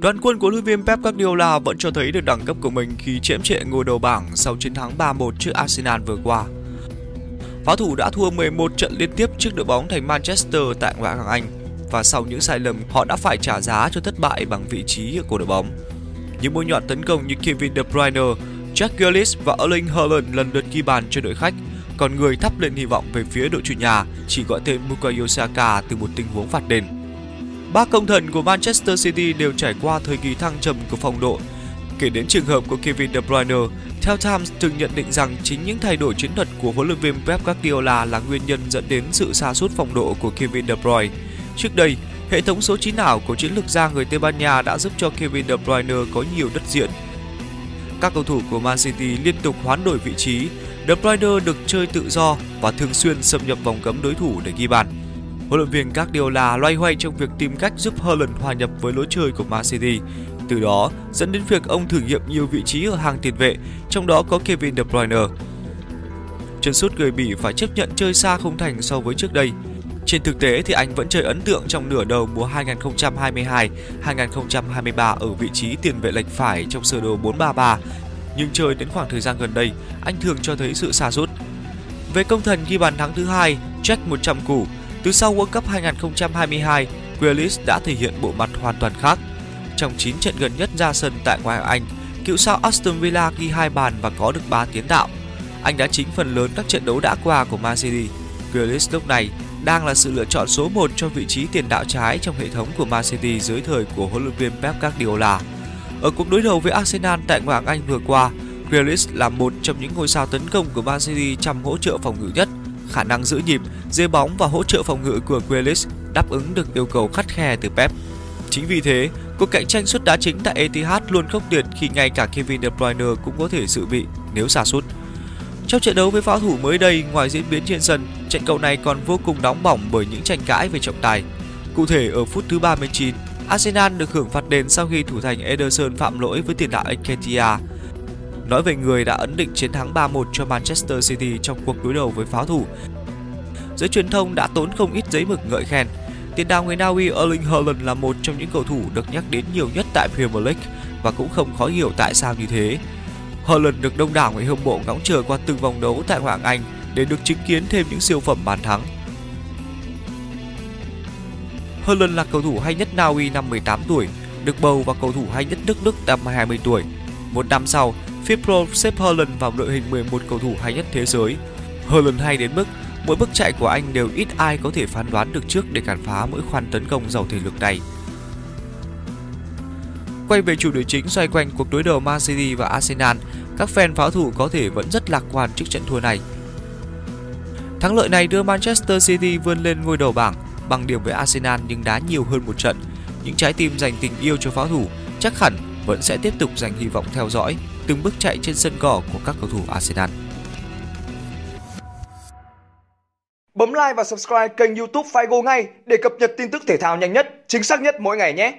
Đoàn quân của luyện viên Pep Guardiola vẫn cho thấy được đẳng cấp của mình khi chiếm trệ ngôi đầu bảng sau chiến thắng 3-1 trước Arsenal vừa qua. Pháo thủ đã thua 11 trận liên tiếp trước đội bóng thành Manchester tại ngoại hạng Anh và sau những sai lầm họ đã phải trả giá cho thất bại bằng vị trí của đội bóng. Những mũi nhọn tấn công như Kevin De Bruyne, Jack Grealish và Erling Haaland lần lượt ghi bàn cho đội khách, còn người thắp lên hy vọng về phía đội chủ nhà chỉ gọi tên Bukayo Saka từ một tình huống phạt đền. Ba công thần của Manchester City đều trải qua thời kỳ thăng trầm của phong độ. Kể đến trường hợp của Kevin De Bruyne, theo Times từng nhận định rằng chính những thay đổi chiến thuật của huấn luyện viên Pep Guardiola là nguyên nhân dẫn đến sự sa sút phong độ của Kevin De Bruyne. Trước đây, hệ thống số 9 ảo của chiến lược gia người Tây Ban Nha đã giúp cho Kevin De Bruyne có nhiều đất diện. Các cầu thủ của Man City liên tục hoán đổi vị trí, De Bruyne được chơi tự do và thường xuyên xâm nhập vòng cấm đối thủ để ghi bàn. Huấn luyện viên Guardiola loay hoay trong việc tìm cách giúp Haaland hòa nhập với lối chơi của Man City. Từ đó dẫn đến việc ông thử nghiệm nhiều vị trí ở hàng tiền vệ, trong đó có Kevin De Bruyne. Chân sút người Bỉ phải chấp nhận chơi xa không thành so với trước đây. Trên thực tế thì anh vẫn chơi ấn tượng trong nửa đầu mùa 2022-2023 ở vị trí tiền vệ lệch phải trong sơ đồ 4-3-3, nhưng chơi đến khoảng thời gian gần đây, anh thường cho thấy sự xa sút. Về công thần ghi bàn thắng thứ hai, Jack 100 củ, từ sau World Cup 2022, Grealish đã thể hiện bộ mặt hoàn toàn khác. Trong 9 trận gần nhất ra sân tại ngoại hạng Anh, cựu sao Aston Villa ghi hai bàn và có được 3 tiến tạo. Anh đã chính phần lớn các trận đấu đã qua của Man City. Grealish lúc này đang là sự lựa chọn số 1 cho vị trí tiền đạo trái trong hệ thống của Man City dưới thời của huấn luyện viên Pep Guardiola. Ở cuộc đối đầu với Arsenal tại ngoại hạng Anh vừa qua, Grealish là một trong những ngôi sao tấn công của Man City chăm hỗ trợ phòng ngự nhất khả năng giữ nhịp, dê bóng và hỗ trợ phòng ngự của Grealish đáp ứng được yêu cầu khắt khe từ Pep. Chính vì thế, cuộc cạnh tranh suất đá chính tại Etihad luôn khốc liệt khi ngay cả Kevin De Bruyne cũng có thể dự bị nếu xa sút. Trong trận đấu với pháo thủ mới đây, ngoài diễn biến trên sân, trận cầu này còn vô cùng nóng bỏng bởi những tranh cãi về trọng tài. Cụ thể ở phút thứ 39, Arsenal được hưởng phạt đền sau khi thủ thành Ederson phạm lỗi với tiền đạo Nketiah Nói về người đã ấn định chiến thắng 3-1 cho Manchester City trong cuộc đối đầu với pháo thủ. Giới truyền thông đã tốn không ít giấy mực ngợi khen. Tiền đạo người Na Uy Erling Haaland là một trong những cầu thủ được nhắc đến nhiều nhất tại Premier League và cũng không khó hiểu tại sao như thế. Haaland được đông đảo người hâm mộ ngóng chờ qua từng vòng đấu tại Hoàng Anh để được chứng kiến thêm những siêu phẩm bàn thắng. Haaland là cầu thủ hay nhất Na Uy năm 18 tuổi, được bầu vào cầu thủ hay nhất nước Đức năm 20 tuổi. Một năm sau, FIPRO xếp Holland vào đội hình 11 cầu thủ hay nhất thế giới. Holland hay đến mức mỗi bước chạy của anh đều ít ai có thể phán đoán được trước để cản phá mỗi khoan tấn công giàu thể lực này. Quay về chủ đề chính xoay quanh cuộc đối đầu Man City và Arsenal, các fan pháo thủ có thể vẫn rất lạc quan trước trận thua này. Thắng lợi này đưa Manchester City vươn lên ngôi đầu bảng bằng điểm với Arsenal nhưng đá nhiều hơn một trận. Những trái tim dành tình yêu cho pháo thủ chắc hẳn vẫn sẽ tiếp tục dành hy vọng theo dõi từng bước chạy trên sân cỏ của các cầu thủ Arsenal. Bấm like và subscribe kênh YouTube Figo ngay để cập nhật tin tức thể thao nhanh nhất, chính xác nhất mỗi ngày nhé.